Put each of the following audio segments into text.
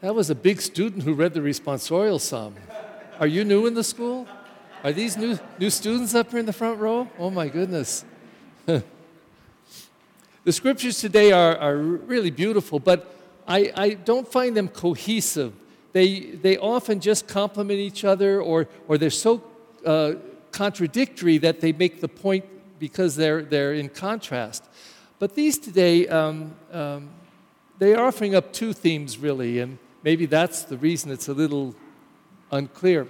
That was a big student who read the responsorial psalm. Are you new in the school? Are these new, new students up here in the front row? Oh my goodness. the scriptures today are, are really beautiful, but I, I don't find them cohesive. They, they often just complement each other, or, or they're so uh, contradictory that they make the point because they're, they're in contrast. But these today, um, um, they are offering up two themes really, and maybe that's the reason it's a little unclear.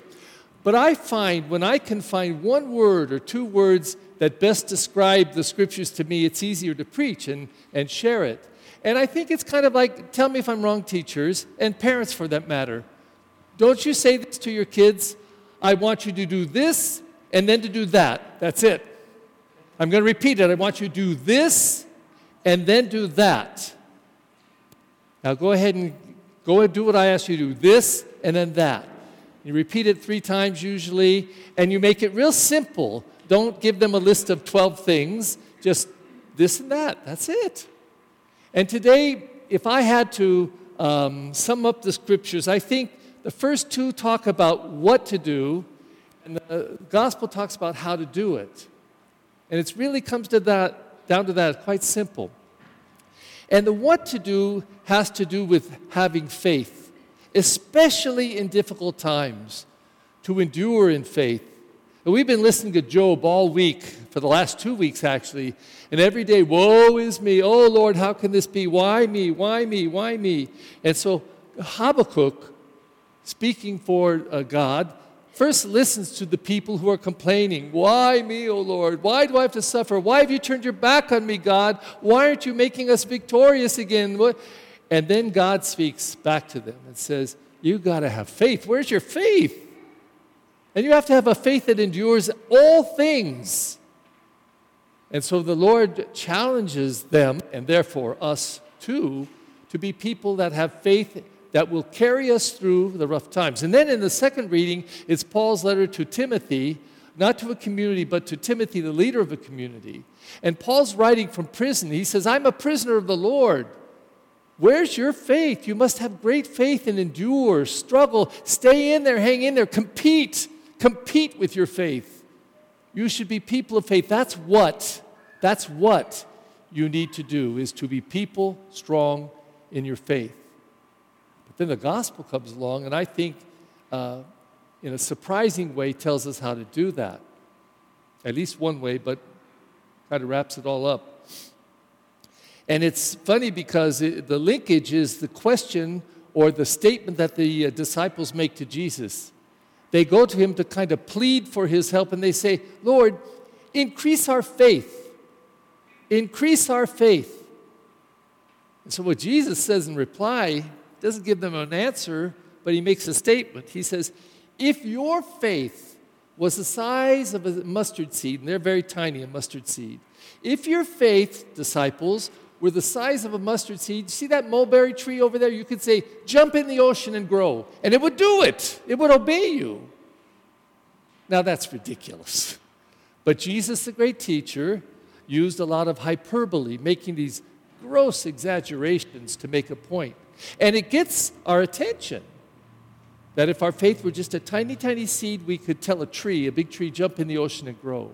But I find when I can find one word or two words that best describe the scriptures to me, it's easier to preach and, and share it. And I think it's kind of like, tell me if I'm wrong, teachers, and parents for that matter. Don't you say this to your kids? I want you to do this and then to do that. That's it. I'm going to repeat it. I want you to do this and then do that. Now go ahead and go and do what I ask you to do this and then that. You repeat it three times usually, and you make it real simple. Don't give them a list of 12 things, just this and that. That's it. And today, if I had to um, sum up the scriptures, I think the first two talk about what to do, and the gospel talks about how to do it. And it really comes to that, down to that, it's quite simple. And the what to do has to do with having faith especially in difficult times, to endure in faith. And we've been listening to Job all week, for the last two weeks actually, and every day, woe is me, oh Lord, how can this be? Why me? Why me? Why me? And so Habakkuk, speaking for uh, God, first listens to the people who are complaining. Why me, O Lord? Why do I have to suffer? Why have you turned your back on me, God? Why aren't you making us victorious again? What? And then God speaks back to them and says, You got to have faith. Where's your faith? And you have to have a faith that endures all things. And so the Lord challenges them, and therefore us too, to be people that have faith that will carry us through the rough times. And then in the second reading, it's Paul's letter to Timothy, not to a community, but to Timothy, the leader of a community. And Paul's writing from prison. He says, I'm a prisoner of the Lord. Where's your faith? You must have great faith and endure, struggle, stay in there, hang in there, compete, compete with your faith. You should be people of faith. That's what, that's what you need to do, is to be people strong in your faith. Then the gospel comes along, and I think uh, in a surprising way tells us how to do that. At least one way, but kind of wraps it all up. And it's funny because it, the linkage is the question or the statement that the uh, disciples make to Jesus. They go to him to kind of plead for his help and they say, Lord, increase our faith. Increase our faith. And so, what Jesus says in reply doesn't give them an answer, but he makes a statement. He says, If your faith was the size of a mustard seed, and they're very tiny, a mustard seed, if your faith, disciples, were the size of a mustard seed. See that mulberry tree over there? You could say, jump in the ocean and grow. And it would do it, it would obey you. Now that's ridiculous. But Jesus, the great teacher, used a lot of hyperbole, making these gross exaggerations to make a point. And it gets our attention that if our faith were just a tiny, tiny seed, we could tell a tree, a big tree, jump in the ocean and grow.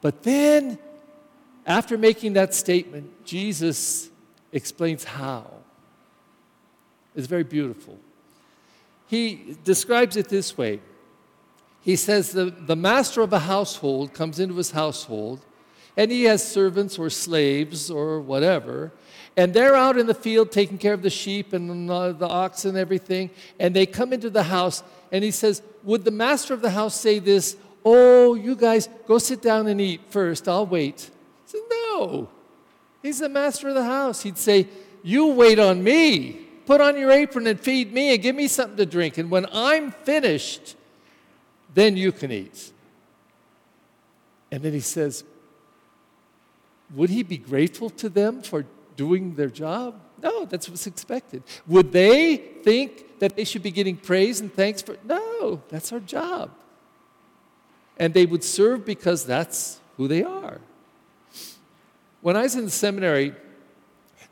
But then after making that statement, Jesus explains how. It's very beautiful. He describes it this way He says, the, the master of a household comes into his household, and he has servants or slaves or whatever, and they're out in the field taking care of the sheep and the, ox and everything, and they come into the house, and he says, Would the master of the house say this? Oh, you guys, go sit down and eat first, I'll wait. He Said, no. He's the master of the house. He'd say, You wait on me. Put on your apron and feed me and give me something to drink. And when I'm finished, then you can eat. And then he says, Would he be grateful to them for doing their job? No, that's what's expected. Would they think that they should be getting praise and thanks for? No, that's our job. And they would serve because that's who they are. When I was in the seminary,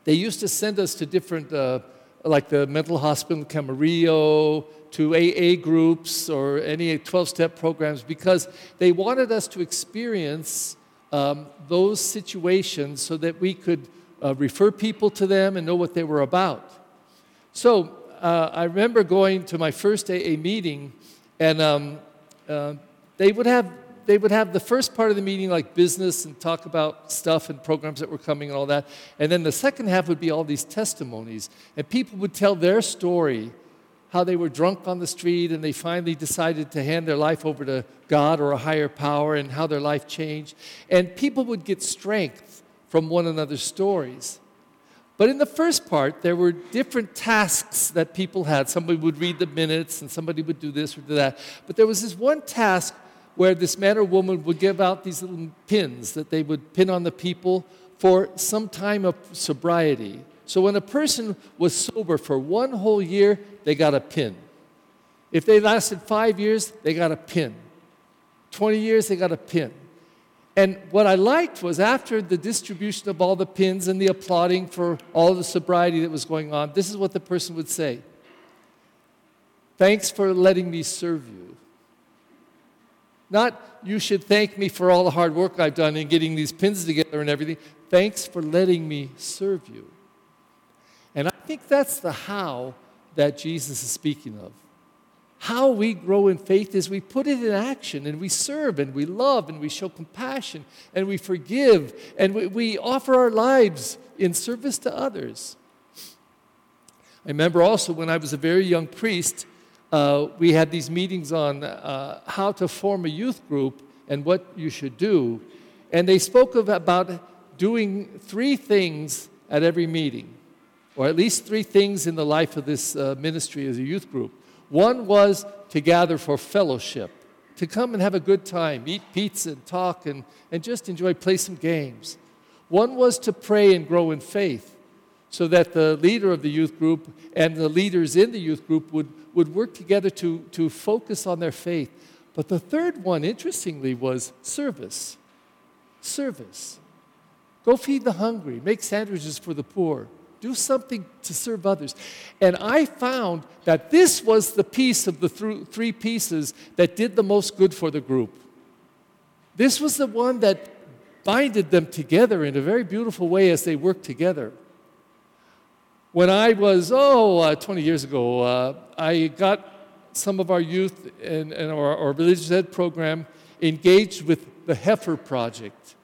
they used to send us to different uh, like the mental hospital in Camarillo, to AA groups or any 12 step programs because they wanted us to experience um, those situations so that we could uh, refer people to them and know what they were about. So uh, I remember going to my first AA meeting, and um, uh, they would have they would have the first part of the meeting like business and talk about stuff and programs that were coming and all that. And then the second half would be all these testimonies. And people would tell their story how they were drunk on the street and they finally decided to hand their life over to God or a higher power and how their life changed. And people would get strength from one another's stories. But in the first part, there were different tasks that people had. Somebody would read the minutes and somebody would do this or do that. But there was this one task where this man or woman would give out these little pins that they would pin on the people for some time of sobriety. So when a person was sober for one whole year, they got a pin. If they lasted five years, they got a pin. 20 years, they got a pin. And what I liked was after the distribution of all the pins and the applauding for all the sobriety that was going on, this is what the person would say Thanks for letting me serve you. Not, you should thank me for all the hard work I've done in getting these pins together and everything. Thanks for letting me serve you. And I think that's the how that Jesus is speaking of. How we grow in faith is we put it in action and we serve and we love and we show compassion and we forgive and we, we offer our lives in service to others. I remember also when I was a very young priest, uh, we had these meetings on uh, how to form a youth group and what you should do. And they spoke of, about doing three things at every meeting, or at least three things in the life of this uh, ministry as a youth group. One was to gather for fellowship, to come and have a good time, eat pizza and talk and, and just enjoy, play some games. One was to pray and grow in faith so that the leader of the youth group and the leaders in the youth group would, would work together to, to focus on their faith. But the third one, interestingly, was service. Service. Go feed the hungry, make sandwiches for the poor, do something to serve others. And I found that this was the piece of the th- three pieces that did the most good for the group. This was the one that binded them together in a very beautiful way as they worked together. When I was, oh, uh, 20 years ago, uh, I got some of our youth and, in our, our, religious ed program engaged with the Heifer Project.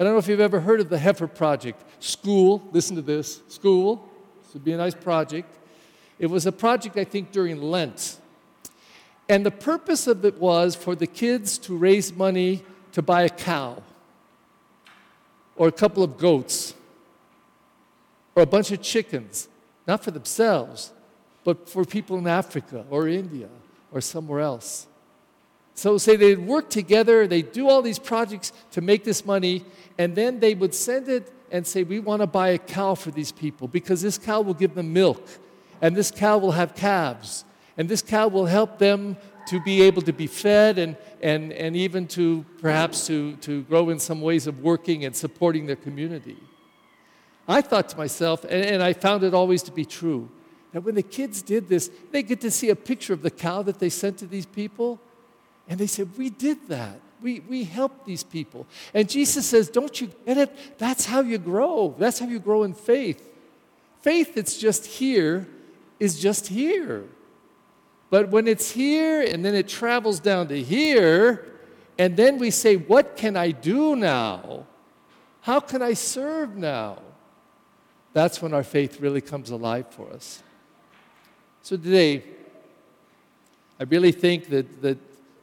I don't know if you've ever heard of the Heifer Project. School, listen to this, school, this would be a nice project. It was a project, I think, during Lent. And the purpose of it was for the kids to raise money to buy a cow or a couple of goats or a bunch of chickens not for themselves, but for people in Africa or India or somewhere else. So, say they'd work together, they'd do all these projects to make this money, and then they would send it and say, We want to buy a cow for these people because this cow will give them milk, and this cow will have calves, and this cow will help them to be able to be fed and, and, and even to perhaps to, to grow in some ways of working and supporting their community. I thought to myself, and, and I found it always to be true, that when the kids did this, they get to see a picture of the cow that they sent to these people, and they said, We did that. We, we helped these people. And Jesus says, Don't you get it? That's how you grow. That's how you grow in faith. Faith that's just here is just here. But when it's here and then it travels down to here, and then we say, What can I do now? How can I serve now? that's when our faith really comes alive for us. So today, I really think that, that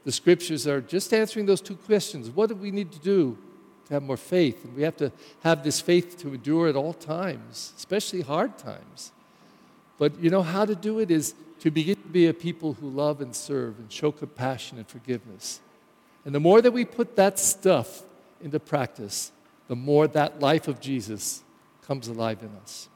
the scriptures are just answering those two questions. What do we need to do to have more faith? And we have to have this faith to endure at all times, especially hard times. But you know how to do it is to begin to be a people who love and serve and show compassion and forgiveness. And the more that we put that stuff into practice, the more that life of Jesus comes alive in us.